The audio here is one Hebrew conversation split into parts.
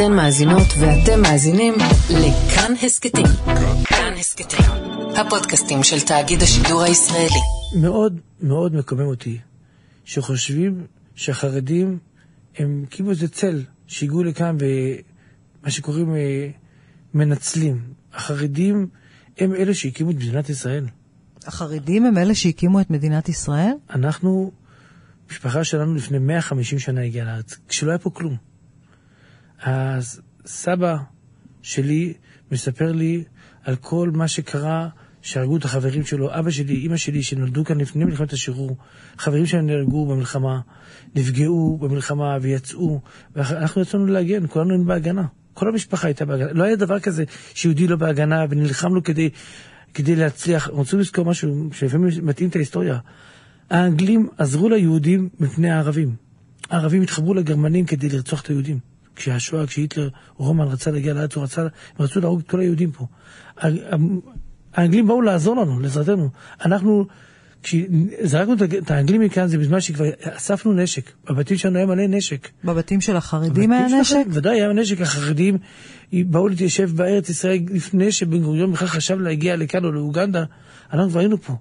אתן מאזינות ואתם מאזינים לכאן הסכתים. כאן הסכתים, הפודקאסטים של תאגיד השידור הישראלי. מאוד מאוד מקומם אותי שחושבים שהחרדים הם כאילו איזה צל שהגיעו לכאן ומה שקוראים אה, מנצלים. החרדים הם אלה שהקימו את מדינת ישראל. החרדים הם אלה שהקימו את מדינת ישראל? אנחנו, משפחה שלנו לפני 150 שנה הגיעה לארץ, כשלא היה פה כלום. אז סבא שלי מספר לי על כל מה שקרה, שהרגו את החברים שלו, אבא שלי, אימא שלי, שנולדו כאן לפני מלחמת השחרור, חברים שלהם נהרגו במלחמה, נפגעו במלחמה ויצאו, ואנחנו יצאנו להגן, כולנו היינו בהגנה. כל המשפחה הייתה בהגנה. לא היה דבר כזה שיהודי לא בהגנה, ונלחמנו כדי, כדי להצליח. רוצים לזכור משהו שלפעמים מתאים את ההיסטוריה. האנגלים עזרו ליהודים מפני הערבים. הערבים התחברו לגרמנים כדי לרצוח את היהודים. כשהשואה, כשהיטלר, רומן רצה להגיע לארץ, הוא רצה, הם רצו להרוג את כל היהודים פה. האנגלים באו לעזור לנו, לעזרתנו. אנחנו, כשזרקנו את האנגלים מכאן, זה בזמן שכבר אספנו נשק. בבתים שלנו היה מלא נשק. בבתים של החרדים היה נשק? ודאי, היה נשק. החרדים באו להתיישב בארץ ישראל לפני שבן גוריון בכלל חשב להגיע לכאן או לאוגנדה. אנחנו כבר היינו פה.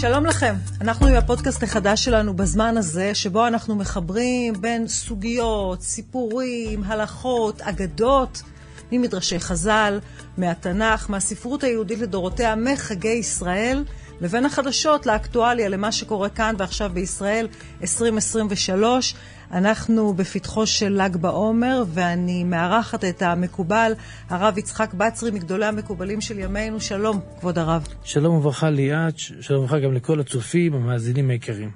שלום לכם, אנחנו עם הפודקאסט החדש שלנו בזמן הזה, שבו אנחנו מחברים בין סוגיות, סיפורים, הלכות, אגדות, ממדרשי חז"ל, מהתנ"ך, מהספרות היהודית לדורותיה, מחגי ישראל, לבין החדשות, לאקטואליה, למה שקורה כאן ועכשיו בישראל 2023. אנחנו בפתחו של ל"ג בעומר, ואני מארחת את המקובל, הרב יצחק בצרי, מגדולי המקובלים של ימינו. שלום, כבוד הרב. שלום וברכה ליאת, שלום וברכה גם לכל הצופים, המאזינים היקרים.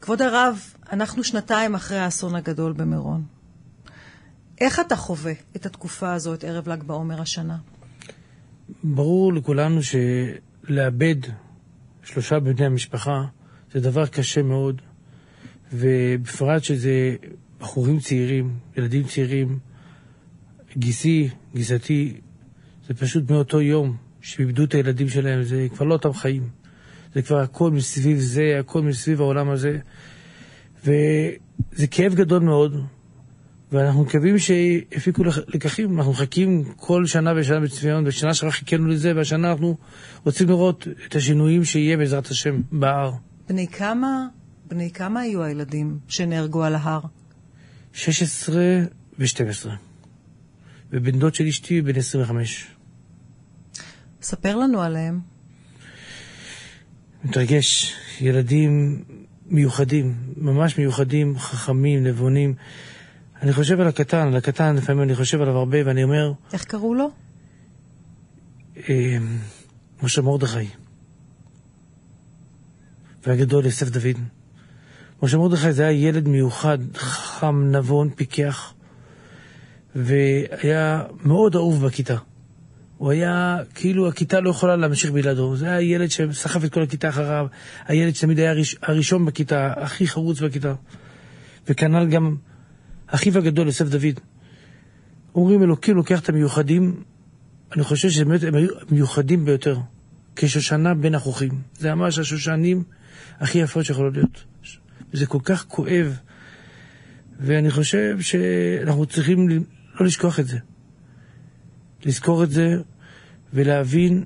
כבוד הרב, אנחנו שנתיים אחרי האסון הגדול במירון. איך אתה חווה את התקופה הזו, את ערב ל"ג בעומר השנה? ברור לכולנו שלאבד שלושה בני המשפחה זה דבר קשה מאוד. ובפרט שזה בחורים צעירים, ילדים צעירים, גיסי, גיסתי, זה פשוט מאותו יום שאיבדו את הילדים שלהם, זה כבר לא אותם חיים. זה כבר הכל מסביב זה, הכל מסביב העולם הזה. וזה כאב גדול מאוד, ואנחנו מקווים שיפיקו לקחים. אנחנו מחכים כל שנה ושנה בצביון, בשנה שעברה חיכינו לזה, והשנה אנחנו רוצים לראות את השינויים שיהיה בעזרת השם בהר. בני כמה בני כמה היו הילדים שנהרגו על ההר? 16 ו-12. ובן דוד של אשתי בן 25. ספר לנו עליהם. מתרגש. ילדים מיוחדים, ממש מיוחדים, חכמים, נבונים. אני חושב על הקטן, על הקטן, לפעמים אני חושב עליו הרבה, ואני אומר... איך קראו לו? אה, משה מרדכי. והגדול יוסף דוד. משה מרדכי זה היה ילד מיוחד, חכם, נבון, פיקח, והיה מאוד אהוב בכיתה. הוא היה, כאילו הכיתה לא יכולה להמשיך בלעדו. זה היה ילד שסחף את כל הכיתה אחריו, הילד שתמיד היה הראש, הראשון בכיתה, הכי חרוץ בכיתה. וכנ"ל גם אחיו הגדול, יוסף דוד. אומרים אלוקים לוקח את המיוחדים, אני חושב שבאמת הם היו מיוחדים ביותר. כשושנה בין החוכים. זה ממש השושנים הכי יפות שיכולות להיות. וזה כל כך כואב, ואני חושב שאנחנו צריכים לא לשכוח את זה. לזכור את זה ולהבין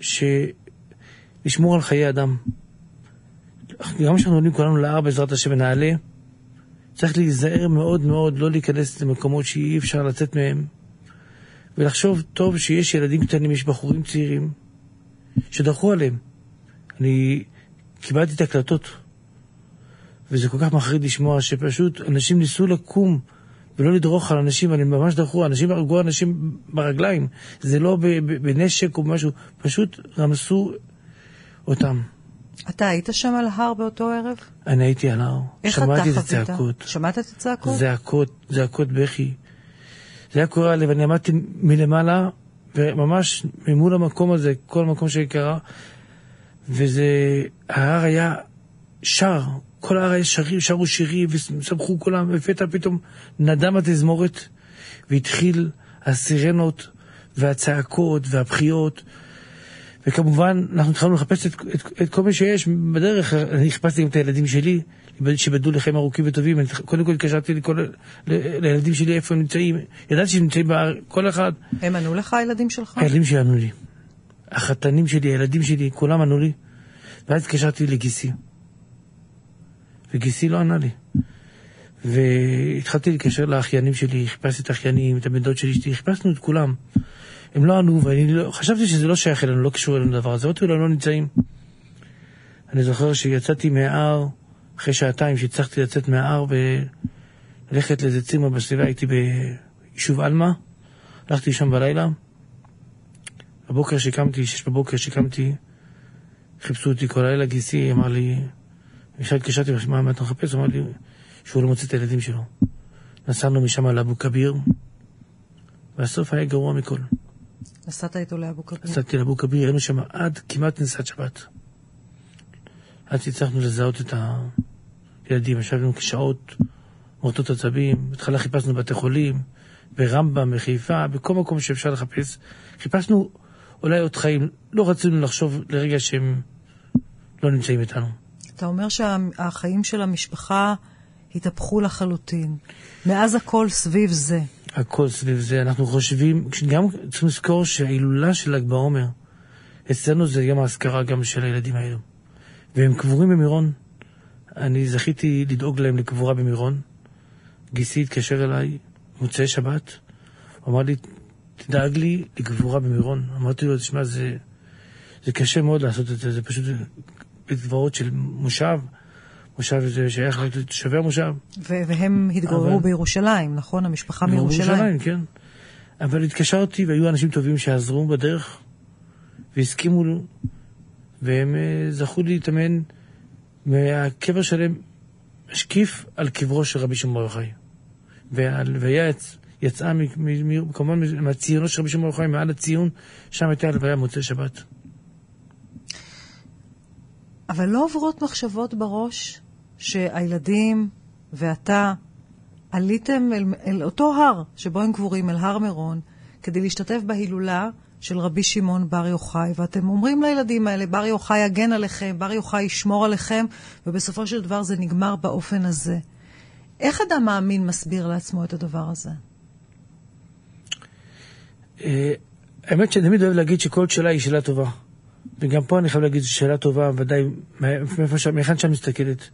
שלשמור על חיי אדם. גם כשאנחנו עולים כולנו להר בעזרת השם ונעלה, צריך להיזהר מאוד מאוד לא להיכנס למקומות שאי אפשר לצאת מהם, ולחשוב טוב שיש ילדים קטנים, יש בחורים צעירים, שדרכו עליהם. אני קיבלתי את ההקלטות וזה כל כך מחריד לשמוע שפשוט אנשים ניסו לקום ולא לדרוך על אנשים, אני ממש דרכו, אנשים הרגו אנשים ברגליים, זה לא בנשק או משהו, פשוט רמסו אותם. אתה היית שם על ההר באותו ערב? אני הייתי על ההר. איך אתה חווית? שמעתי את הצעקות. שמעת את הצעקות? זעקות, זעקות בכי. זה היה קורע לב, אני עמדתי מלמעלה, וממש ממול המקום הזה, כל המקום שקרה, וזה, ההר היה שר, כל היה שרים, שרו שירים ושמחו כולם, ולפתע פתאום נדם התזמורת והתחיל הסירנות והצעקות והבכיות. וכמובן, אנחנו התחלנו לחפש את, את, את כל מה שיש בדרך. אני חיפשתי גם את הילדים שלי, שבדו לחיים ארוכים וטובים. אני קודם כל התקשרתי לכל, לילדים שלי איפה הם נמצאים. ידעתי שהם נמצאים בארץ, כל אחד. הם ענו לך, הילדים שלך? הילדים שלי ענו לי. החתנים שלי, הילדים שלי, כולם ענו לי. ואז התקשרתי לגיסי. וגיסי לא ענה לי. והתחלתי להתקשר לאחיינים שלי, חיפשתי את האחיינים, את הבן דוד שלי, חיפשנו את כולם. הם לא ענו, ואני לא, חשבתי שזה לא שייך אלינו, לא קשור אלינו לדבר הזה, אמרתי לא נמצאים. אני זוכר שיצאתי מההר, אחרי שעתיים שהצלחתי לצאת מההר וללכת לאיזה צימר בסביבה, הייתי ביישוב עלמה, הלכתי שם בלילה. בבוקר שקמתי, שש בבוקר שקמתי, חיפשו אותי כל הלילה, גיסי אמר לי, ישר התקשרתי, מה אתה מחפש? הוא אמר לי שהוא לא מוצא את הילדים שלו. נסענו משם לאבו כביר, והסוף היה גרוע מכל. נסעת איתו לאבו כביר? נסעתי לאבו כביר, היינו שם עד כמעט נסיעת שבת. עד שהצלחנו לזהות את הילדים, ישבנו כשעות מורטות עצבים, בהתחלה חיפשנו בבתי חולים, ברמב"ם, בחיפה, בכל מקום שאפשר לחפש. חיפשנו אולי עוד חיים, לא רצינו לחשוב לרגע שהם לא נמצאים איתנו. אתה אומר שהחיים של המשפחה התהפכו לחלוטין. מאז הכל סביב זה. הכל סביב זה. אנחנו חושבים, גם צריכים לזכור שההילולה של ל"ג בעומר, אצלנו זה יום האזכרה גם של הילדים האלו. והם קבורים במירון. אני זכיתי לדאוג להם לקבורה במירון. גיסי התקשר אליי, מוצאי שבת, הוא אמר לי, תדאג לי לקבורה במירון. אמרתי לו, תשמע, זה, זה קשה מאוד לעשות את זה, זה פשוט בית קברות של מושב. מושב זה שייך לתושבי המושב. והם התגוררו אבל... בירושלים, נכון? המשפחה מירושלים. בירושלים, כן. אבל התקשרתי והיו אנשים טובים שעזרו בדרך והסכימו, והם אה, זכו להתאמן מהקבר שלהם משקיף על קברו של רבי שמעון בר יוחאי. והלוויה יצאה כמובן מהציונו של רבי שמעון בר יוחאי, מעל הציון, שם הייתה הלוויה מוצאי שבת. אבל לא עוברות מחשבות בראש שהילדים ואתה עליתם אל, אל אותו הר שבו הם קבורים, אל הר מירון, כדי להשתתף בהילולה של רבי שמעון בר יוחאי, ואתם אומרים לילדים האלה, בר יוחאי יגן עליכם, בר יוחאי ישמור עליכם, ובסופו של דבר זה נגמר באופן הזה. איך אדם מאמין מסביר לעצמו את הדבר הזה? אה, האמת שאני תמיד אוהב להגיד שכל שאלה היא שאלה טובה. וגם פה אני חייב להגיד, זו שאלה טובה, ודאי, מהיכן שאת מסתכלת.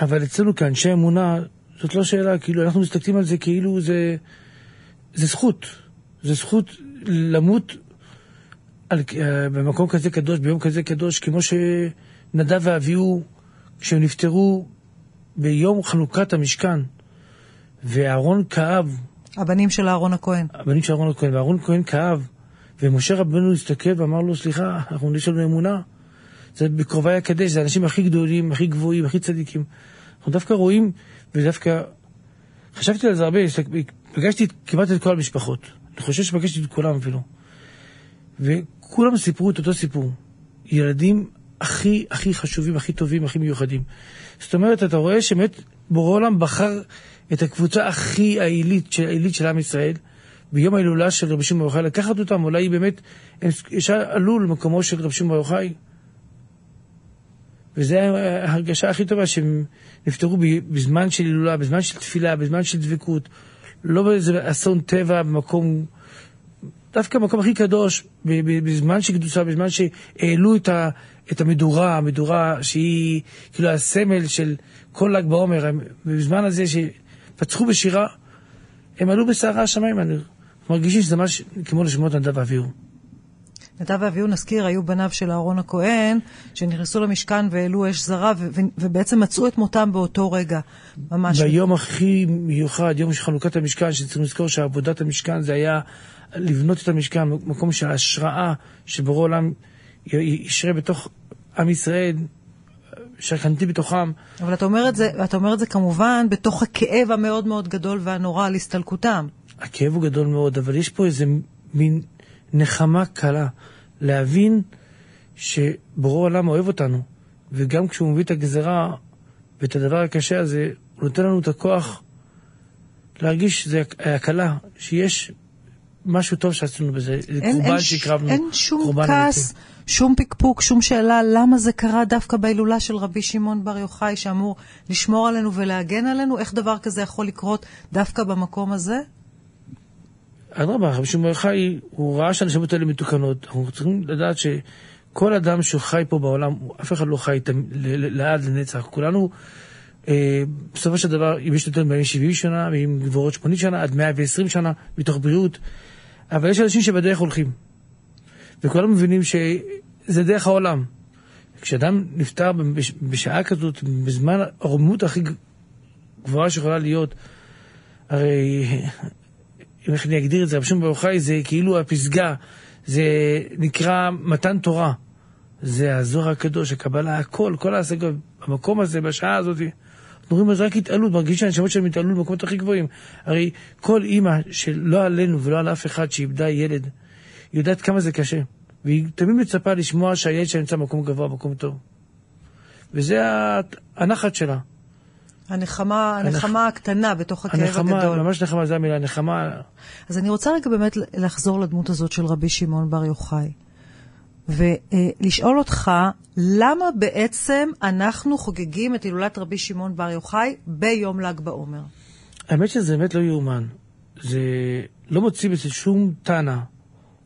אבל אצלנו כאנשי אמונה, זאת לא שאלה, כאילו, אנחנו מסתכלים על זה כאילו זה, זה זכות. זה זכות למות על, אה, במקום כזה קדוש, ביום כזה קדוש, כמו שנדב ואביהו, כשהם נפטרו ביום חנוכת המשכן, ואהרון כאב. הבנים של אהרון הכהן. הבנים של אהרון הכהן, ואהרון הכהן כאב, ומשה רבנו הסתכל ואמר לו, סליחה, אנחנו יש לנו אמונה. זה בקרובי הקדש, זה האנשים הכי גדולים, הכי גבוהים, הכי צדיקים. אנחנו דווקא רואים, ודווקא חשבתי על זה הרבה, פגשתי כמעט את כל המשפחות. אני חושב שפגשתי את כולם אפילו. וכולם סיפרו את אותו סיפור. ילדים הכי הכי חשובים, הכי טובים, הכי מיוחדים. זאת אומרת, אתה רואה שבאמת בורא עולם בחר את הקבוצה הכי העילית של, העילית של עם ישראל, ביום ההילולה של רבי שמעון בר יוחאי, לקחת אותם, אולי באמת, הם עלו למקומו של רבי שמעון בר יוחאי. וזו ההרגשה הכי טובה שהם נפטרו בזמן של הילולה, בזמן של תפילה, בזמן של דבקות, לא באיזה אסון טבע במקום, דווקא במקום הכי קדוש, בזמן של קדושה, בזמן שהעלו את, ה, את המדורה, המדורה שהיא כאילו הסמל של כל ל"ג בעומר, בזמן הזה שפצחו בשירה, הם עלו בסערה השמיים, מרגישים שזה ממש כמו לשמות נדב ואביהו. נדב ואביהו, נזכיר, היו בניו של אהרון הכהן, שנכנסו למשכן והעלו אש זרה, ובעצם מצאו את מותם באותו רגע, ממש. ביום הכי מיוחד, יום של חנוכת המשכן, שצריכים לזכור שעבודת המשכן זה היה לבנות את המשכן, מקום של השראה, שבורא עולם ישרה בתוך עם ישראל, שכנתי בתוכם. אבל אתה אומר, זה, אתה אומר את זה כמובן בתוך הכאב המאוד מאוד גדול והנורא על הסתלקותם. הכאב הוא גדול מאוד, אבל יש פה איזה מין נחמה קלה. להבין שבורא עולם אוהב אותנו, וגם כשהוא מביא את הגזרה ואת הדבר הקשה הזה, הוא נותן לנו את הכוח להרגיש שזה הקלה, שיש משהו טוב שעשינו בזה, זה קורבן שהקרבנו, אין שום כעס. שום פקפוק, שום שאלה למה זה קרה דווקא בהילולה של רבי שמעון בר יוחאי, שאמור לשמור עלינו ולהגן עלינו. איך דבר כזה יכול לקרות דווקא במקום הזה? אדרבה, רבי שמעון בר יוחאי, הוא ראה שהנשמות האלה מתוקנות. אנחנו צריכים לדעת שכל אדם שחי פה בעולם, אף אחד לא חי לעד לנצח. כולנו, אה, בסופו של דבר, אם יש יותר מהם 70 שנה, ואם גבורות 80 שנה, עד 120 שנה, מתוך בריאות. אבל יש אנשים שבדרך הולכים. וכולנו מבינים שזה דרך העולם. כשאדם נפטר בש- בשעה כזאת, בזמן הרוממות הכי גבוהה שיכולה להיות, הרי אם איך אני אגדיר את זה, רבי שמעון בר יוחאי זה כאילו הפסגה, זה נקרא מתן תורה. זה הזוהר הקדוש, הקבלה, הכל, כל ההשגה, המקום הזה, בשעה הזאת, אנחנו רואים רק התעלות, מרגישים שהנשמות שלהם התעלו במקומות הכי גבוהים. הרי כל אימא שלא עלינו ולא על אף אחד שאיבדה ילד, היא יודעת כמה זה קשה. והיא תמיד מצפה לשמוע שהילד שלה נמצא במקום גבוה, במקום טוב. וזה הנחת שלה. הנחמה, הנחמה הקטנה בתוך הכאב הנחמה, הגדול. ממש נחמה, זו המילה, נחמה. אז אני רוצה רגע באמת לחזור לדמות הזאת של רבי שמעון בר יוחאי, ולשאול אותך, למה בעצם אנחנו חוגגים את הילולת רבי שמעון בר יוחאי ביום ל"ג בעומר? האמת שזה באמת לא יאומן. זה לא מוציא בזה שום טענה,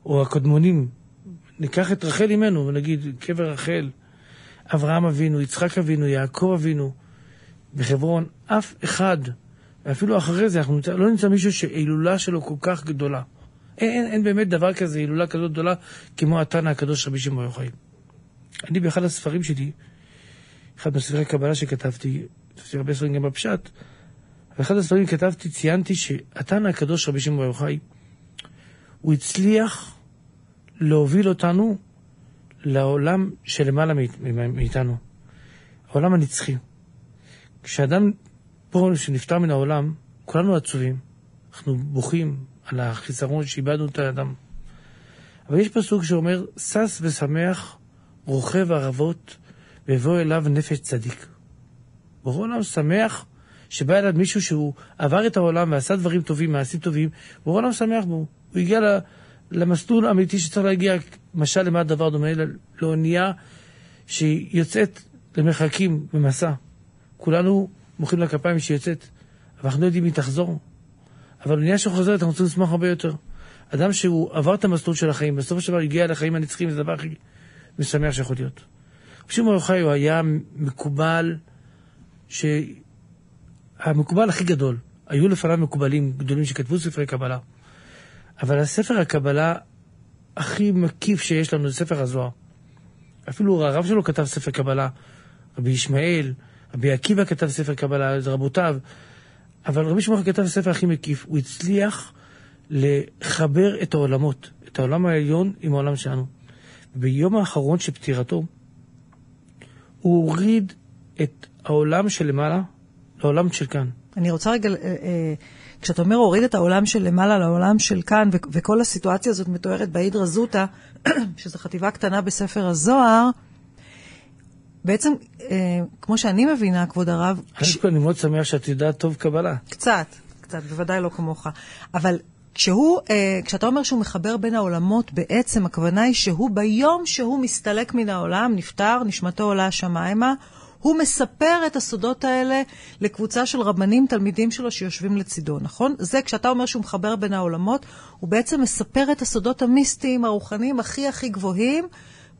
או הקדמונים. ניקח את רחל אימנו ונגיד, קבר רחל, אברהם אבינו, יצחק אבינו, יעקב אבינו, בחברון, אף אחד, ואפילו אחרי זה, אנחנו נמצא, לא נמצא מישהו שההילולה שלו כל כך גדולה. אין, אין, אין באמת דבר כזה, הילולה כזאת גדולה, כמו התנא הקדוש רבי שמעון יוחאי. אני באחד הספרים שלי, אחד מספרי הקבלה שכתבתי, כתבתי הרבה ספרים גם בפשט, באחד הספרים כתבתי, ציינתי שהתנא הקדוש רבי שמעון יוחאי, הוא הצליח להוביל אותנו לעולם שלמעלה מאית- מאיתנו, העולם הנצחי. כשאדם פה שנפטר מן העולם, כולנו עצובים, אנחנו בוכים על החיסרון שאיבדנו את האדם. אבל יש פסוק שאומר, שש ושמח רוכב ערבות ויבוא אליו נפש צדיק. בורא עולם שמח שבא אליו מישהו שהוא עבר את העולם ועשה דברים טובים, מעשים טובים, בורא עולם שמח בו. הוא הגיע למסלול האמיתי שצריך להגיע, משל למה הדבר דומה? לא- לאונייה שיוצאת למרחקים במסע. כולנו מוחאים לה כפיים שהיא יוצאת, אבל אנחנו לא יודעים אם היא תחזור. אבל אונייה שחוזרת, אנחנו צריכים לשמוח הרבה יותר. אדם שהוא עבר את המסלול של החיים, בסופו של דבר הגיע לחיים הנצחיים, זה הדבר הכי משמח שיכול להיות. רבי שמעון יוחאי הוא היה מקובל, שהמקובל הכי גדול. היו לפניו מקובלים גדולים שכתבו ספרי קבלה. אבל הספר הקבלה הכי מקיף שיש לנו זה ספר הזוהר. אפילו הרב שלו כתב ספר קבלה, רבי ישמעאל, רבי עקיבא כתב ספר קבלה, זה רבותיו. אבל רבי שמעון כתב ספר הכי מקיף. הוא הצליח לחבר את העולמות, את העולם העליון עם העולם שלנו. ביום האחרון של פטירתו, הוא הוריד את העולם שלמעלה לעולם של כאן. אני רוצה רגע, אה, אה, כשאתה אומר הוריד את העולם של לעולם של כאן, וכל הסיטואציה הזאת מתוארת בהידרא זוטא, שזו חטיבה קטנה בספר הזוהר, בעצם, אה, כמו שאני מבינה, כבוד הרב, קודם כל, אני מאוד שמח שאת יודעת טוב קבלה. קצת, קצת, בוודאי לא כמוך. אבל כשהוא, אה, כשאתה אומר שהוא מחבר בין העולמות, בעצם הכוונה היא שהוא ביום שהוא מסתלק מן העולם, נפטר, נשמתו עולה השמיימה, הוא מספר את הסודות האלה לקבוצה של רבנים, תלמידים שלו שיושבים לצידו, נכון? זה, כשאתה אומר שהוא מחבר בין העולמות, הוא בעצם מספר את הסודות המיסטיים, הרוחניים הכי הכי גבוהים,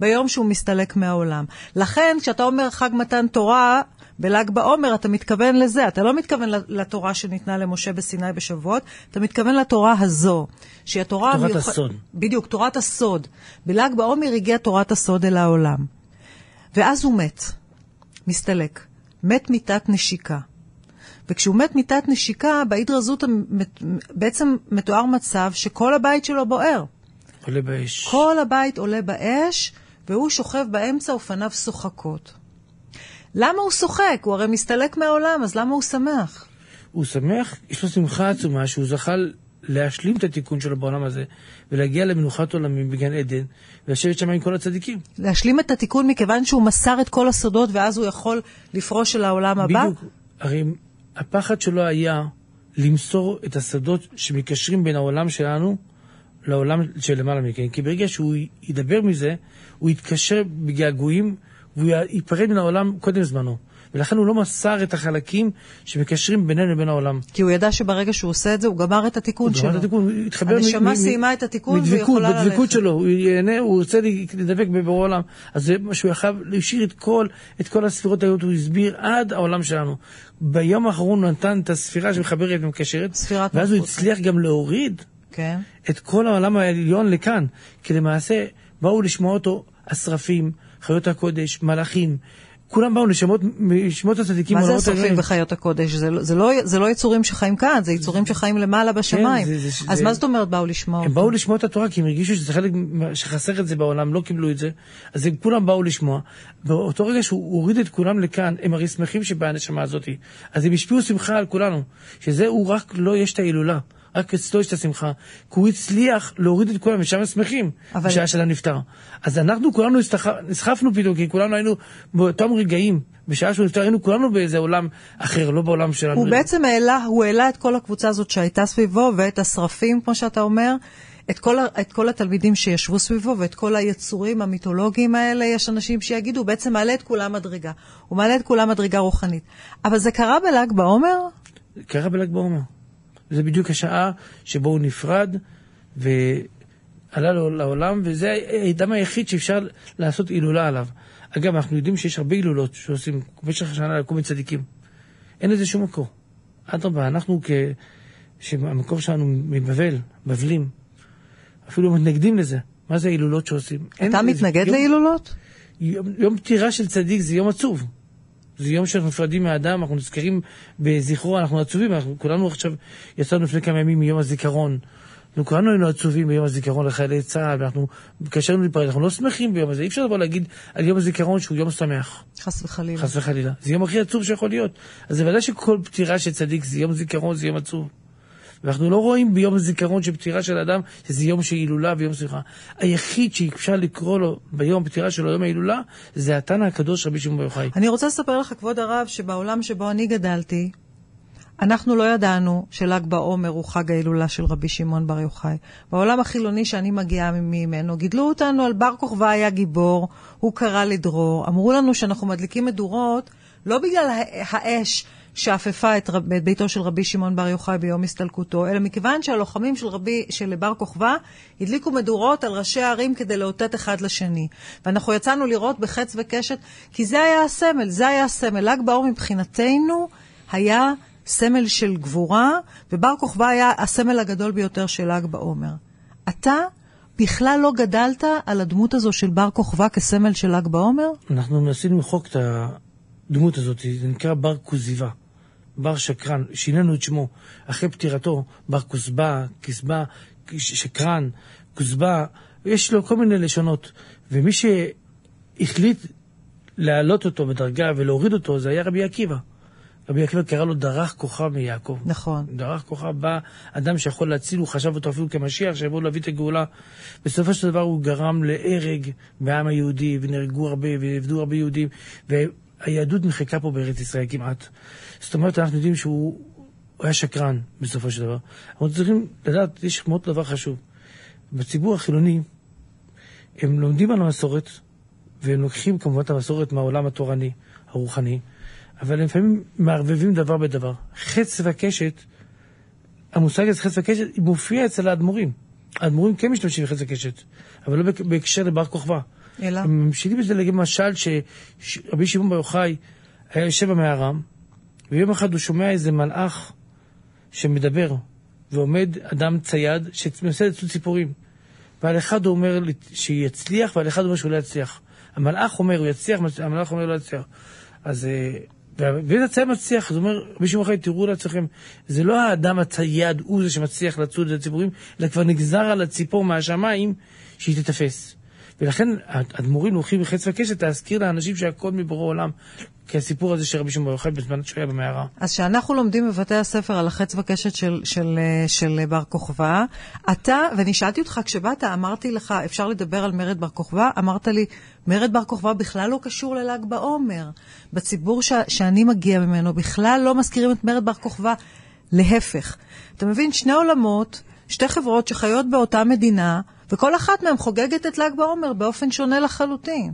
ביום שהוא מסתלק מהעולם. לכן, כשאתה אומר חג מתן תורה, בל"ג בעומר, אתה מתכוון לזה, אתה לא מתכוון לתורה שניתנה למשה בסיני בשבועות, אתה מתכוון לתורה הזו, שהיא התורה תורת המיוחד... הסוד. בדיוק, תורת הסוד. בל"ג בעומר הגיעה תורת הסוד אל העולם. ואז הוא מת, מסתלק, מת מיתת נשיקה. וכשהוא מת מיתת נשיקה, בהידרא זוטא בעצם מתואר מצב שכל הבית שלו בוער. עולה באש. כל הבית עולה באש, והוא שוכב באמצע ופניו שוחקות. למה הוא שוחק? הוא הרי מסתלק מהעולם, אז למה הוא שמח? הוא שמח, יש לו שמחה עצומה שהוא זכה להשלים את התיקון שלו בעולם הזה, ולהגיע למנוחת עולמים בגן עדן, ולשבת שם עם כל הצדיקים. להשלים את התיקון מכיוון שהוא מסר את כל הסודות, ואז הוא יכול לפרוש אל העולם הבא? בדיוק. הרי הפחד שלו היה למסור את הסודות שמקשרים בין העולם שלנו, לעולם שלמעלה מכן, כי ברגע שהוא ידבר מזה, הוא יתקשר בגעגועים, והוא ייפרד מן העולם קודם זמנו. ולכן הוא לא מסר את החלקים שמקשרים בינינו לבין העולם. כי הוא ידע שברגע שהוא עושה את זה, הוא גמר את התיקון הוא שלו. גמר את התיקון, הוא התחבר... הנשמה מ- סיימה את התיקון והיא מדבקות, יכולה ללכת. בדבקות שלו, הוא ייהנה, הוא רוצה לדבק בבורא עולם. אז זה מה שהוא יכל, הוא השאיר את כל, את כל הספירות האלה, הוא הסביר עד העולם שלנו. ביום האחרון הוא נתן את הספירה שמחברת ומקשרת, ואז הוא. הצליח גם להוריד כן. את כל העולם העליון לכאן, כי למעשה באו לשמוע אותו השרפים, חיות הקודש, מלאכים. כולם באו נשמות, נשמות הצדיקים. מה זה השרפים. וחיות הקודש? זה, לא- זה, לא, זה לא יצורים שחיים כאן, זה יצורים שחיים למעלה בשמיים. זה- זה- אז זה- מה זאת אומרת באו לשמוע הם אותו? באו לשמוע את התורה כי הם הרגישו שזה חלק שחסר את זה בעולם, לא קיבלו את זה, אז הם כולם באו לשמוע. באותו רגע שהוא הוריד את כולם לכאן, הם הרי שמחים שבנשמה הזאת. אז הם השפיעו שמחה על כולנו, שזה הוא רק לא יש את ההילולה. רק אצלו יש את השמחה, כי הוא הצליח להוריד את כולם, ושם הם שמחים, אבל- בשעה של הנפטר. אז אנחנו כולנו נסחפנו פתאום, כי כולנו היינו באותם רגעים, בשעה שהוא נפטר, היינו כולנו באיזה עולם אחר, לא בעולם שלנו. הוא בעצם העלה, הוא העלה את כל הקבוצה הזאת שהייתה סביבו, ואת השרפים, כמו שאתה אומר, את כל, את כל התלמידים שישבו סביבו, ואת כל היצורים המיתולוגיים האלה, יש אנשים שיגידו, הוא בעצם מעלה את כולם מדרגה. הוא מעלה את כולם מדרגה רוחנית. אבל זה קרה בל"ג בעומר? קרה בל"ג בעומר. זה בדיוק השעה שבו הוא נפרד ועלה לו לעולם, וזה האדם היחיד שאפשר לעשות הילולה עליו. אגב, אנחנו יודעים שיש הרבה הילולות שעושים במשך השנה לכל מיני צדיקים. אין לזה שום מקור. אדרבה, אנחנו כ... שהמקור שלנו מבבל, בבלים, אפילו מתנגדים לזה. מה זה ההילולות שעושים? אתה מתנגד להילולות? יום, יום פטירה של צדיק זה יום עצוב. זה יום שאנחנו נפרדים מהאדם, אנחנו נזכרים בזכרו, אנחנו עצובים, אנחנו כולנו עכשיו יצאנו לפני כמה ימים מיום הזיכרון. אנחנו כולנו היינו עצובים ביום הזיכרון לחיילי צה"ל, ואנחנו קשרנו להיפרד, אנחנו לא שמחים ביום הזה, אי אפשר לבוא להגיד על יום הזיכרון שהוא יום שמח, חס וחלילה. חס וחלילה. זה יום הכי עצוב שיכול להיות. אז זה ודאי שכל פטירה של צדיק זה יום זיכרון, זה יום עצוב. ואנחנו לא רואים ביום הזיכרון של פטירה של אדם שזה יום של הילולה ויום שמחה. היחיד שאפשר לקרוא לו ביום הפטירה שלו, יום ההילולה, זה התנא הקדוש רבי שמעון בר יוחאי. אני רוצה לספר לך, כבוד הרב, שבעולם שבו אני גדלתי, אנחנו לא ידענו של"ג בעומר הוא חג ההילולה של רבי שמעון בר יוחאי. בעולם החילוני שאני מגיעה ממנו, גידלו אותנו על בר כוכבא היה גיבור, הוא קרא לדרור. אמרו לנו שאנחנו מדליקים מדורות לא בגלל הא- האש שאפפה את, רב, את ביתו של רבי שמעון בר יוחאי ביום הסתלקותו, אלא מכיוון שהלוחמים של, רבי, של בר כוכבא הדליקו מדורות על ראשי הערים כדי לאותת אחד לשני. ואנחנו יצאנו לראות בחץ וקשת, כי זה היה הסמל, זה היה הסמל. ל"ג בעומר מבחינתנו היה סמל של גבורה, ובר כוכבא היה הסמל הגדול ביותר של ל"ג בעומר. אתה בכלל לא גדלת על הדמות הזו של בר כוכבא כסמל של ל"ג בעומר? אנחנו מנסים למחוק את הדמות הזאת, זה נקרא בר כוזיבה, בר שקרן, שינינו את שמו. אחרי פטירתו, בר כוסבא, כסבא, שקרן, כוסבא, יש לו כל מיני לשונות. ומי שהחליט להעלות אותו בדרגה ולהוריד אותו, זה היה רבי עקיבא. רבי עקיבא קרא לו דרך כוכב מיעקב. נכון. דרך כוכב בא אדם שיכול להציל, הוא חשב אותו אפילו כמשיח, שיבוא להביא את הגאולה. בסופו של דבר הוא גרם להרג בעם היהודי, ונהרגו הרבה, ועבדו הרבה יהודים, והיהדות מחקה פה בארץ ישראל כמעט. זאת אומרת, אנחנו יודעים שהוא הוא היה שקרן בסופו של דבר. אנחנו צריכים לדעת, יש מאוד דבר חשוב. בציבור החילוני, הם לומדים על המסורת, והם לוקחים כמובן את המסורת מהעולם התורני, הרוחני, אבל הם לפעמים מערבבים דבר בדבר. חץ וקשת, המושג הזה חץ וקשת, מופיע אצל האדמו"רים. האדמו"רים כן משתמשים בחץ וקשת, אבל לא בהק- בהקשר לבר כוכבא. אלא? הם ממשילים בזה למשל שרבי שמעון בר יוחאי היה יושב במערה, ויום אחד הוא שומע איזה מלאך שמדבר, ועומד אדם צייד שמנסה לצוד ציפורים. ועל אחד הוא אומר שיצליח, ועל אחד הוא אומר שהוא לא יצליח. המלאך אומר, הוא יצליח, המלאך אומר, לא יצליח. אז... אה, ואם הצייד מצליח, אז הוא אומר, רבי שמעון בר יוחאי, תראו לעצמכם, זה לא האדם הצייד הוא זה שמצליח לצוד את הציפורים, אלא כבר נגזר על הציפור מהשמיים שהיא תתפס. ולכן האדמו"רים לוקחים בחץ וקשת להזכיר לאנשים שהכל מבורא עולם, כי הסיפור הזה של רבי שמעון בר יוחאי בזמן שהוא היה במערה. אז כשאנחנו לומדים בבתי הספר על החץ וקשת של, של, של בר כוכבא, אתה, ואני שאלתי אותך, כשבאת, אמרתי לך, אפשר לדבר על מרד בר כוכבא? אמרת לי, מרד בר כוכבא בכלל לא קשור לל"ג בעומר. בציבור ש, שאני מגיע ממנו בכלל לא מזכירים את מרד בר כוכבא, להפך. אתה מבין, שני עולמות שתי חברות שחיות באותה מדינה, וכל אחת מהן חוגגת את ל"ג בעומר באופן שונה לחלוטין.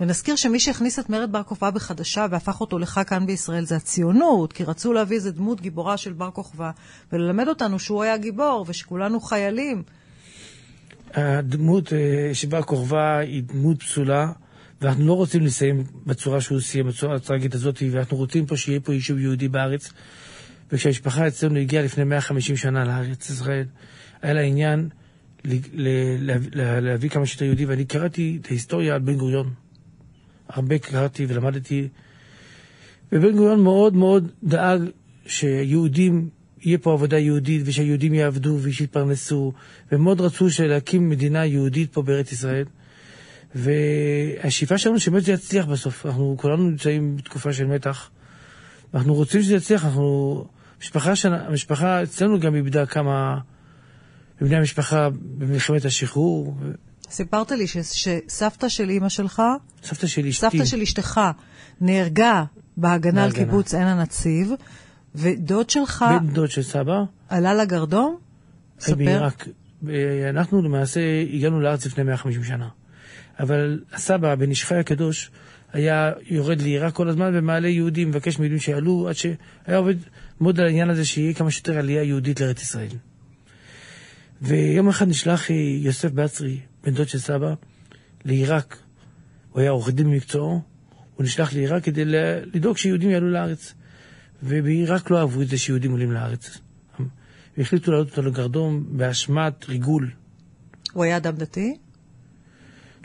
ונזכיר שמי שהכניס את מרד בר כוכבא בחדשה והפך אותו לחג כאן בישראל זה הציונות, כי רצו להביא איזה דמות גיבורה של בר כוכבא, וללמד אותנו שהוא היה גיבור ושכולנו חיילים. הדמות אה, של בר כוכבא היא דמות פסולה, ואנחנו לא רוצים לסיים בצורה שהוא סיים, בצורה הטרגית הזאת, ואנחנו רוצים פה שיהיה פה יישוב יהודי בארץ. וכשהמשפחה אצלנו הגיעה לפני 150 שנה לארץ ישראל, היה לה עניין להביא כמה שיותר יהודי, ואני קראתי את ההיסטוריה על בן גוריון. הרבה קראתי ולמדתי. ובן גוריון מאוד מאוד דאג שיהודים, יהיה פה עבודה יהודית, ושהיהודים יעבדו ושיתפרנסו, ומאוד רצו להקים מדינה יהודית פה בארץ ישראל. והשאיפה שלנו שבאמת זה יצליח בסוף. אנחנו כולנו נמצאים בתקופה של מתח. אנחנו רוצים שזה יצליח, אנחנו... המשפחה, של... המשפחה אצלנו גם איבדה כמה מבני המשפחה במלחמת השחרור. סיפרת לי ש... שסבתא של אימא שלך, סבתא של אשתי, סבתא של אשתך, נהרגה בהגנה על. קיבוץ עין הנציב, ודוד שלך בן דוד של סבא, עלה לגרדום? ספר. בעיראק. אה, אנחנו למעשה הגענו לארץ לפני 150 שנה. אבל הסבא, בן איש חי הקדוש, היה יורד לעיראק כל הזמן ומעלה יהודים, מבקש מיהודים שיעלו, עד שהיה עובד מאוד על העניין הזה שיהיה כמה שיותר עלייה יהודית לארץ ישראל. ויום אחד נשלח יוסף בצרי, בן דוד של סבא, לעיראק. הוא היה עורך דין במקצועו, הוא נשלח לעיראק כדי לדאוג שיהודים יעלו לארץ. ובעיראק לא אהבו את זה שיהודים עולים לארץ. והחליטו להעלות אותו לגרדום באשמת ריגול. הוא היה אדם דתי?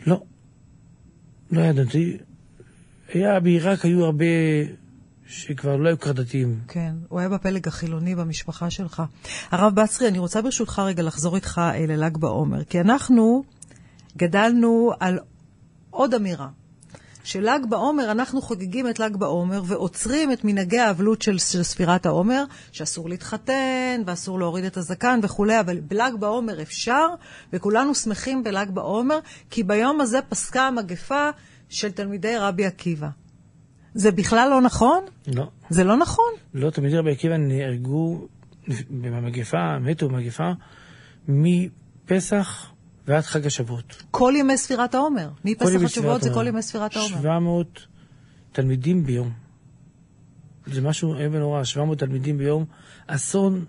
לא, לא ידעתי. היה בעיראק היו הרבה שכבר לא היו כך דתיים. כן, הוא היה בפלג החילוני במשפחה שלך. הרב בצרי, אני רוצה ברשותך רגע לחזור איתך אה, לל"ג בעומר, כי אנחנו גדלנו על עוד אמירה. של"ג בעומר, אנחנו חוגגים את ל"ג בעומר ועוצרים את מנהגי האבלות של, של ספירת העומר, שאסור להתחתן ואסור להוריד את הזקן וכולי, אבל בל"ג בעומר אפשר, וכולנו שמחים בל"ג בעומר, כי ביום הזה פסקה המגפה של תלמידי רבי עקיבא. זה בכלל לא נכון? לא. זה לא נכון. לא, תלמידי רבי עקיבא נהרגו במגפה, מתו במגפה, מפסח ועד חג השבועות. כל ימי ספירת העומר. מפסח ימי עד ספירת שבועות זה. כל ימי ספירת העומר. 700 תלמידים ביום. זה משהו איום ונורא, 700 תלמידים ביום. אסון.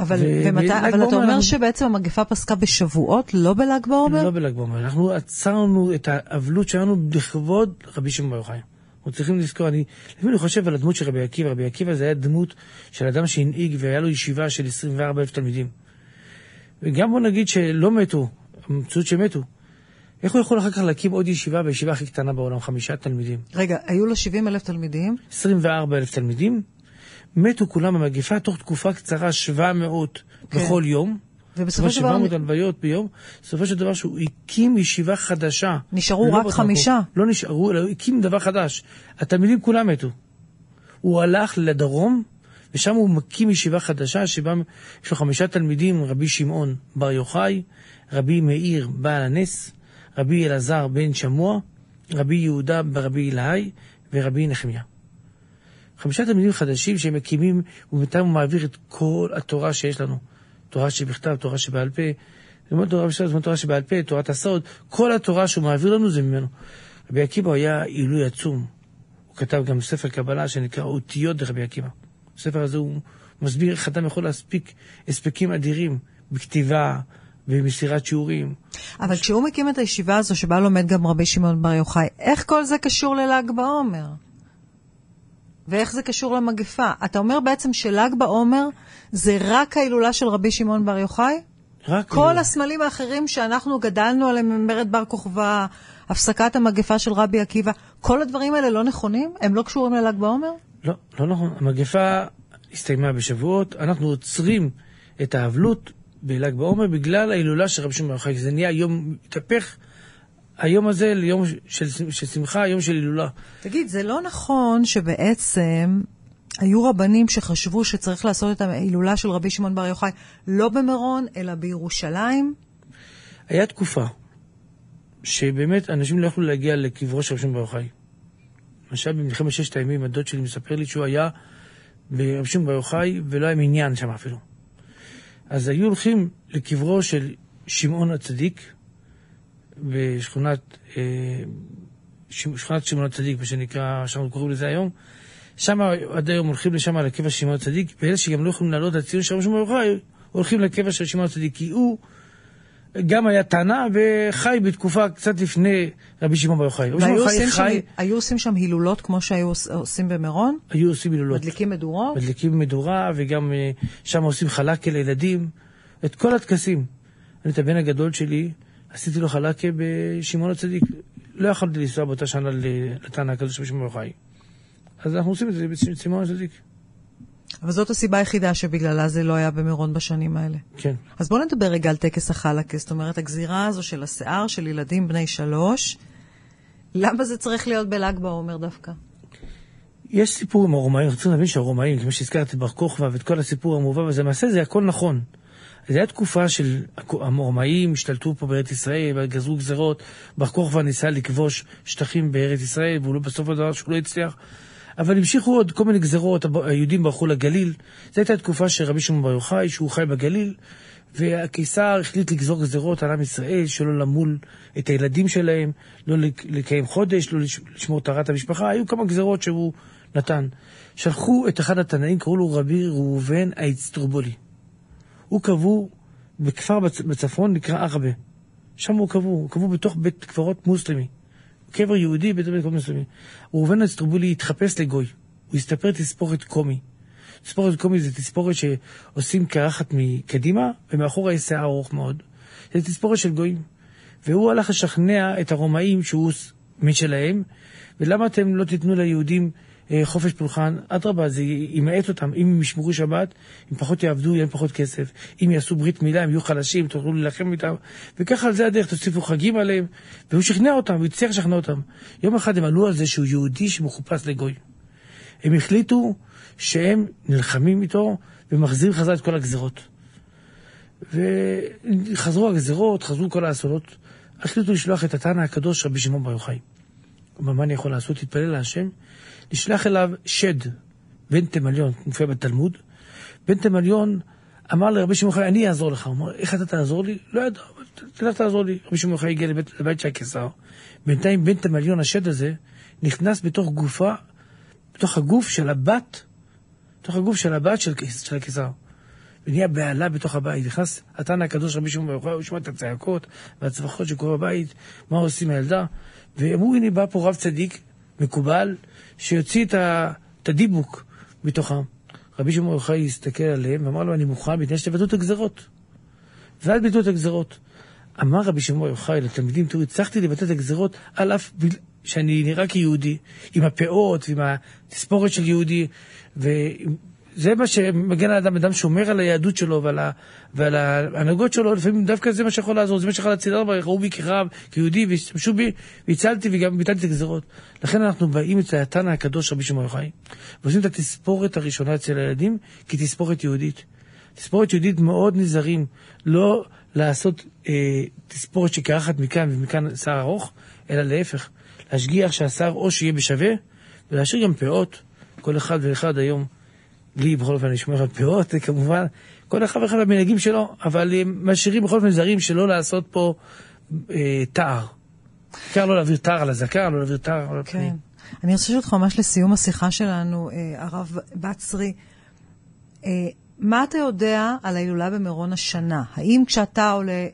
אבל, ו- ומתי, בל"ג אבל אתה אומר אנחנו- שבעצם המגפה פסקה בשבועות, לא בל"ג בעומר? לא בל"ג בעומר. אנחנו עצרנו את האבלות שלנו לכבוד רבי שמעון בר יוחאי. אנחנו צריכים לזכור, אני, לפעמים חושב על הדמות של רבי עקיבא. רבי עקיבא זה היה דמות של אדם שהנהיג והיה לו ישיבה של 24 אלף תלמידים. וגם בוא נגיד שלא מתו, המציאות שמתו. איך הוא יכול אחר כך להקים עוד ישיבה בישיבה הכי קטנה בעולם, חמישה תלמידים? רגע, היו לו 70 אלף תלמידים, 24 אלף תלמידים, מתו כולם במגפה תוך תקופה קצרה 700 כן. בכל יום. ובסופו של דבר 700 הלוויות ביום, בסופו של דבר שהוא הקים ישיבה חדשה. נשארו לא רק חמישה. מקום. לא נשארו, אלא הוא הקים דבר חדש. התלמידים כולם מתו. הוא הלך לדרום, ושם הוא מקים ישיבה חדשה, שבה יש לו חמישה תלמידים, רבי שמעון בר יוחאי, רבי מאיר בעל הנס, רבי אלעזר בן שמוע, רבי יהודה ברבי אלהי ורבי נחמיה. חמישה תלמידים חדשים שהם מקימים, ובינתיים הוא מעביר את כל התורה שיש לנו. תורה שבכתב, תורה שבעל פה, ללמוד תורה בכתב, ללמוד תורה שבעל פה, תורת הסוד, כל התורה שהוא מעביר לנו זה ממנו. רבי עקיבא היה עילוי עצום. הוא כתב גם ספר קבלה שנקרא אותיות דרבי עקיבא. בספר הזה הוא מסביר איך אדם יכול להספיק הספקים אדירים בכתיבה, במסירת שיעורים. אבל כשהוא מקים את הישיבה הזו, שבה לומד גם רבי שמעון בר יוחאי, איך כל זה קשור לל"ג בעומר? ואיך זה קשור למגפה? אתה אומר בעצם של"ג בעומר זה רק ההילולה של רבי שמעון בר יוחאי? רק כל הסמלים האחרים שאנחנו גדלנו עליהם, מרד בר כוכבא, הפסקת המגפה של רבי עקיבא, כל הדברים האלה לא נכונים? הם לא קשורים לל"ג בעומר? לא, לא נכון. המגפה הסתיימה בשבועות, אנחנו עוצרים את האבלות בל"ג בעומר בגלל ההילולה של רבי שמעון בר יוחאי. זה נהיה יום, התהפך היום הזה ליום של, של שמחה, יום של הילולה. תגיד, זה לא נכון שבעצם היו רבנים שחשבו שצריך לעשות את ההילולה של רבי שמעון בר יוחאי לא במירון, אלא בירושלים? היה תקופה שבאמת אנשים לא יכלו להגיע לקברו של רבי שמעון בר יוחאי. למשל במלחמת ששת הימים, הדוד שלי מספר לי שהוא היה ברבי שמעון בר יוחאי ולא היה מניין שם אפילו. אז היו הולכים לקברו של שמעון הצדיק בשכונת אה, שכונת שמעון הצדיק, מה שנקרא, שאנחנו קוראים לזה היום. שם עד היום הולכים לשם לקבר של שמעון הצדיק, ואלה שגם לא יכולים לעלות לציון של רבי יוחאי, הולכים לקבר של שמעון הצדיק, כי הוא גם היה טענה וחי בתקופה קצת לפני רבי שמעון בר יוחאי. והיו עושים שם הילולות כמו שהיו עושים במירון? היו עושים הילולות. מדליקים מדורות? מדליקים מדורה, וגם אה, שם עושים חלקה לילדים, את כל הטקסים. אני את הבן הגדול שלי, עשיתי לו חלקה בשמעון הצדיק. לא יכולתי לנסוע באותה שנה לתנא הקדוש בשמעון יוחאי. אז אנחנו עושים את זה בשמעון הצדיק. אבל זאת הסיבה היחידה שבגללה זה לא היה במירון בשנים האלה. כן. אז בואו נדבר רגע על טקס החלקה, זאת אומרת, הגזירה הזו של השיער של ילדים בני שלוש, למה זה צריך להיות בל"ג בעומר דווקא? יש סיפור עם הרומאים, אנחנו צריכים להבין שהרומאים, כמו שהזכרתי, בר כוכבא ואת כל הסיפור המובא, וזה למעשה זה הכל נכון. זו הייתה תקופה של הרומאים השתלטו פה בארץ ישראל, גזרו גזרות, בר כוכבא ניסה לכבוש שטחים בארץ ישראל, והוא לא בסוף הדבר שהוא לא הצליח. אבל המשיכו עוד כל מיני גזרות, היהודים ברחו לגליל. זו הייתה תקופה של רבי שמעון בר יוחאי, שהוא חי בגליל, והקיסר החליט לגזור גזרות על עם ישראל, שלא למול את הילדים שלהם, לא לקיים חודש, לא לשמור טהרת המשפחה, היו כמה גזרות שהוא נתן. שלחו את אחד התנאים, קראו לו רבי ראובן האצטרובולי. הוא קבור בכפר בצפון, נקרא ערבה. שם הוא קבור, הוא קבור בתוך בית קברות מוסלמי. קבר יהודי בית קברות מוסלמי. ראובן האצטרובולי התחפש לגוי. הוא הסתפר תספורת קומי. תספורת קומי זה תספורת שעושים קרחת מקדימה, ומאחורה יש שיער ארוך מאוד. זה תספורת של גויים. והוא הלך לשכנע את הרומאים שהוא משלהם, ולמה אתם לא תיתנו ליהודים חופש פולחן, אדרבה, זה ימעט אותם. אם הם ישמרו שבת, אם פחות יעבדו, יהיה פחות כסף. אם יעשו ברית מילה, הם יהיו חלשים, תוכלו להילחם איתם. וככה על זה הדרך, תוסיפו חגים עליהם. והוא שכנע אותם, הוא הצליח לשכנע אותם. יום אחד הם עלו על זה שהוא יהודי שמחופש לגוי. הם החליטו שהם נלחמים איתו ומחזירים חזרה את כל הגזרות. וחזרו הגזרות, חזרו כל האסונות. החליטו לשלוח את התנא הקדוש רבי שמעון בר יוחאי. מה אני יכול לעשות? תתפלל להשם. נשלח אליו שד, בן תמליון, מופיע בתלמוד. בן תמליון אמר לרבי שמעון חי, אני אעזור לך. הוא אמר, איך אתה תעזור לי? לא ידע, אבל תלך תעזור לי. רבי שמעון חי הגיע לבית, לבית של הקיסר. בינתיים בן תמליון, השד הזה, נכנס בתוך גופה, בתוך הגוף של הבת, בתוך הגוף של הבת של, של הקיסר. ונהיה בהלה בתוך הבית. נכנס התנא הקדוש רבי שמעון ברוך הוא, שומע את הצעקות והצווחות שקורה בבית, מה עושים הילדה. ואמרו, הנה בא פה רב צדיק, מקובל, שיוציא את, הדיבוק מתוכם. רבי שמעון יוחאי הסתכל עליהם ואמר לו, אני מוכן בתנאי שתבטאו את הגזרות. ואז ביטאו את הגזרות. אמר רבי שמעון יוחאי לתלמידים, תראו, הצלחתי לבטא את הגזרות על אף ב... שאני נראה כיהודי, עם הפאות ועם התספורת של יהודי, ועם זה מה שמגן על אדם, אדם שומר על היהדות שלו ועל, ה, ועל ההנהגות שלו, לפעמים דווקא זה מה שיכול לעזור, זה מה שיכול להציל הרבה, ראו בי כרב, כיהודי, והשתמשו בי, והצלתי וגם ביטלתי את הגזרות. לכן אנחנו באים אצל התנא הקדוש רבי שמעון יוחאי, ועושים את התספורת הראשונה אצל הילדים כתספורת יהודית. תספורת יהודית מאוד נזהרים, לא לעשות אה, תספורת שקרחת מכאן ומכאן שיער ארוך, אלא להפך, להשגיח שהשיער או שיהיה בשווה, ולהשאיר גם פאות, כל אחד ואחד היום. לי בכל אופן שומר על פאות, כמובן, כל אחד ואחד במנהגים שלו, אבל הם משאירים בכל אופן זרים שלא לעשות פה אה, תער. בעיקר לא להעביר תער על הזקר, לא להעביר תער על הפנים. כן. אני רוצה לשאול אותך ממש לסיום השיחה שלנו, אה, הרב בצרי, אה, מה אתה יודע על ההילולה במירון השנה? האם כשאתה עולה,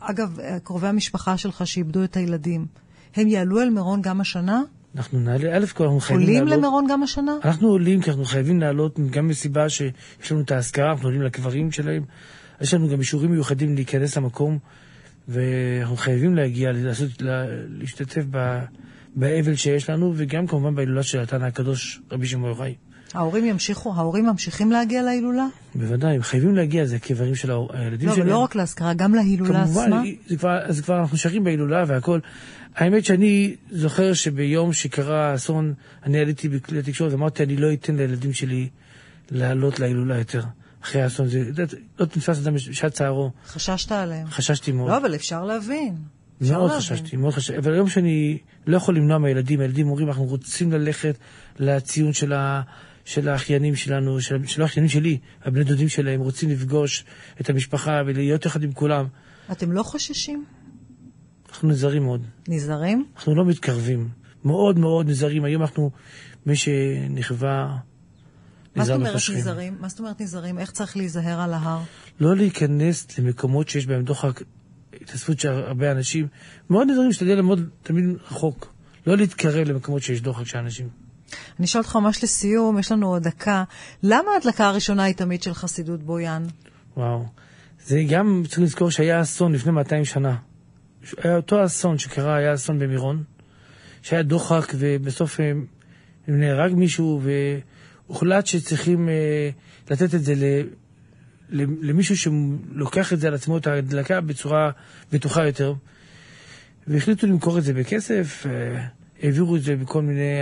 אגב, קרובי המשפחה שלך שאיבדו את הילדים, הם יעלו אל מירון גם השנה? אנחנו נעלה, א' כל אנחנו חייבים לעלות. עולים למירון גם השנה? אנחנו עולים כי אנחנו חייבים לעלות גם מסיבה שיש לנו את האזכרה, אנחנו עולים לקברים שלהם. יש לנו גם אישורים מיוחדים להיכנס למקום, ואנחנו חייבים להגיע, לעשות, להשתתף באבל שיש לנו, וגם כמובן בהילולה של התנא הקדוש, רבי שמעון יוחאי. ההורים ימשיכו, ההורים ממשיכים להגיע להילולה? בוודאי, הם חייבים להגיע, זה הקברים של הילדים לא, שלהם. לא, לא רק להזכרה, גם להילולה כמובן, עצמה? כמובן, אז כבר אנחנו שרים בהילולה והכל. האמת שאני זוכר שביום שקרה האסון, אני עליתי בכלי התקשורת ואמרתי, אני לא אתן לילדים שלי לעלות להילולה יותר. אחרי האסון, זה לא תנפס אדם בשעת צערו. חששת עליהם. חששתי מאוד. לא, אבל אפשר להבין. מאוד חששתי, מאוד חששתי. אבל היום שאני לא יכול למנוע מהילדים, הילדים אומרים, אנחנו רוצים ללכת לציון של, ה, של האחיינים שלנו, של, של האחיינים שלי, הבני דודים שלהם, רוצים לפגוש את המשפחה ולהיות יחד עם כולם. אתם לא חוששים? אנחנו נזהרים מאוד. נזהרים? אנחנו לא מתקרבים. מאוד מאוד נזהרים. היום אנחנו, מי שנכווה, מה זאת נזהר אומרת. נזהרים? מה זאת אומרת נזהרים? איך צריך להיזהר על ההר? לא להיכנס למקומות שיש בהם דוחק התאספות של הרבה אנשים. מאוד נזהרים להשתדל לעמוד תמיד רחוק. לא להתקרב למקומות שיש דוחק של אנשים. אני אשאל אותך ממש לסיום, יש לנו עוד דקה. למה ההדלקה הראשונה היא תמיד של חסידות בויאן? וואו. זה גם, צריך לזכור שהיה אסון לפני 200 שנה. היה אותו אסון שקרה, היה אסון במירון, שהיה דוחק ובסוף אה, נהרג מישהו והוחלט שצריכים אה, לתת את זה ל, ל, למישהו שלוקח את זה על עצמו, את ההדלקה, בצורה בטוחה יותר. והחליטו למכור את זה בכסף, אה, העבירו את זה בכל מיני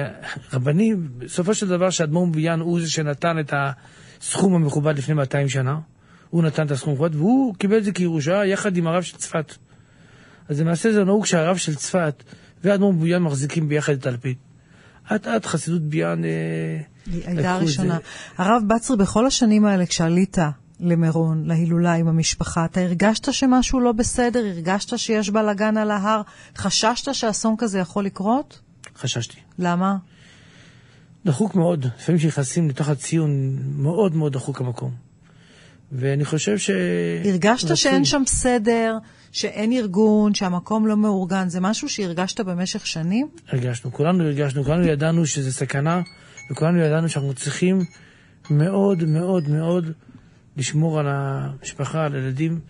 רבנים. בסופו של דבר שאדמו"ר ביאן הוא זה שנתן את הסכום המכובד לפני 200 שנה. הוא נתן את הסכום המכובד, והוא קיבל את זה כירושה יחד עם הרב של צפת. אז למעשה זה נהוג שהרב של צפת ואדמו"ר ביאן מחזיקים ביחד את הלפיד. אט אט חסידות ביאן... אה, הייתה הראשונה. הרב בצרי, בכל השנים האלה, כשעלית למירון, להילולה עם המשפחה, אתה הרגשת שמשהו לא בסדר? הרגשת שיש בלאגן על ההר? חששת שאסון כזה יכול לקרות? חששתי. למה? דחוק מאוד, לפעמים כשנכנסים לתוך הציון, מאוד מאוד דחוק המקום. ואני חושב ש... הרגשת רצוי. שאין שם סדר, שאין ארגון, שהמקום לא מאורגן? זה משהו שהרגשת במשך שנים? הרגשנו, כולנו הרגשנו, כולנו ידענו שזה סכנה, וכולנו ידענו שאנחנו צריכים מאוד מאוד מאוד לשמור על המשפחה, על הילדים.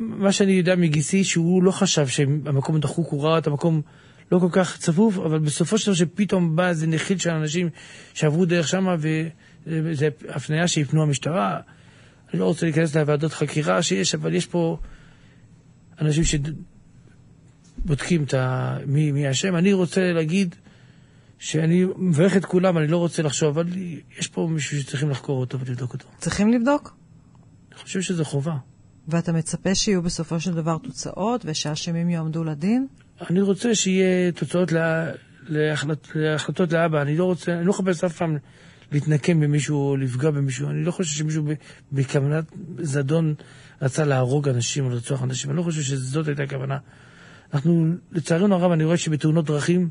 ומה שאני יודע מגיסי, שהוא לא חשב שהמקום דחוק, הוא ראה את המקום לא כל כך צפוף, אבל בסופו של דבר שפתאום בא איזה נחיל של אנשים שעברו דרך שמה, וזו הפניה שיפנו המשטרה. אני לא רוצה להיכנס לוועדות חקירה שיש, אבל יש פה אנשים שבודקים את ה... מי, מי אשם. אני רוצה להגיד שאני מברך את כולם, אני לא רוצה לחשוב, אבל יש פה מישהו שצריכים לחקור אותו ולבדוק אותו. צריכים לבדוק? אני חושב שזו חובה. ואתה מצפה שיהיו בסופו של דבר תוצאות ושהאשמים יועמדו לדין? אני רוצה שיהיה תוצאות לה, להחלט, להחלטות לאבא. אני לא רוצה, אני לא מחפש אף פעם להתנקם במישהו או לפגוע במישהו. אני לא חושב שמישהו ב- בכוונת זדון רצה להרוג אנשים או לרצוח אנשים. אני לא חושב שזאת הייתה הכוונה. אנחנו, לצערנו הרב, אני רואה שבתאונות דרכים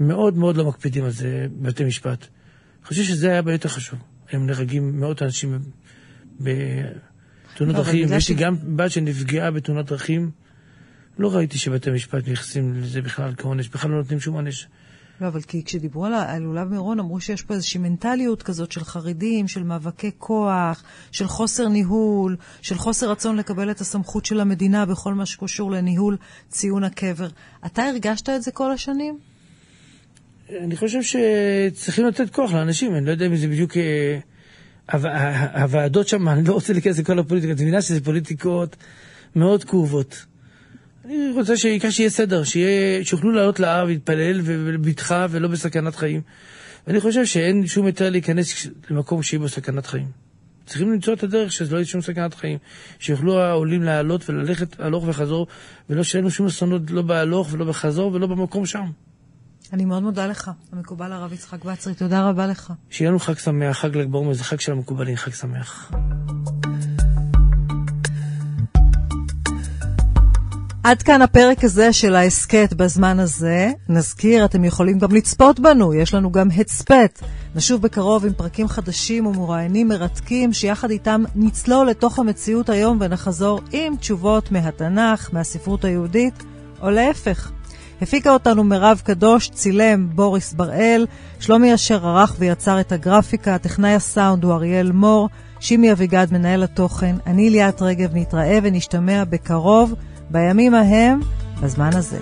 מאוד מאוד לא מקפידים על זה בבתי משפט. אני חושב שזה היה הרבה יותר חשוב. היום נהרגים מאות אנשים בתאונות אבל דרכים, ויש לי ש- גם בת שנפגעה בתאונת דרכים. לא ראיתי שבתי משפט מתייחסים לזה בכלל כעונש, בכלל לא נותנים שום עונש. לא, אבל כי כשדיברו על ההילולה במירון, אמרו שיש פה איזושהי מנטליות כזאת של חרדים, של מאבקי כוח, של חוסר ניהול, של חוסר רצון לקבל את הסמכות של המדינה בכל מה שקשור לניהול ציון הקבר. אתה הרגשת את זה כל השנים? אני חושב שצריכים לתת כוח לאנשים, אני לא יודע אם זה בדיוק... אה, הוועדות שם, אני לא רוצה להיכנס לכל הפוליטיקה, את מבינה שזה פוליטיקות מאוד כאובות. אני רוצה שהעיקר שיהיה סדר, שיהיה, שיוכלו לעלות להר ולהתפלל ובבטחה ולא בסכנת חיים. ואני חושב שאין שום היתר להיכנס למקום שיהיה בו סכנת חיים. צריכים למצוא את הדרך שזה לא יהיה שום סכנת חיים. שיוכלו העולים לעלות וללכת הלוך וחזור, ולא שיהיה לנו שום אסונות לא בהלוך ולא בחזור ולא במקום שם. אני מאוד מודה לך, המקובל הרב יצחק בצרי, תודה רבה לך. שיהיה לנו חג שמח, חג ל"ג בעומר, זה חג של המקובלים, חג שמח. עד כאן הפרק הזה של ההסכת בזמן הזה. נזכיר, אתם יכולים גם לצפות בנו, יש לנו גם הצפת. נשוב בקרוב עם פרקים חדשים ומרואיינים מרתקים, שיחד איתם נצלול לתוך המציאות היום ונחזור עם תשובות מהתנ"ך, מהספרות היהודית, או להפך. הפיקה אותנו מירב קדוש, צילם בוריס בראל, שלומי אשר ערך ויצר את הגרפיקה, טכנאי הסאונד הוא אריאל מור, שימי אביגד מנהל התוכן, אני ליאת רגב נתראה ונשתמע בקרוב, בימים ההם, בזמן הזה.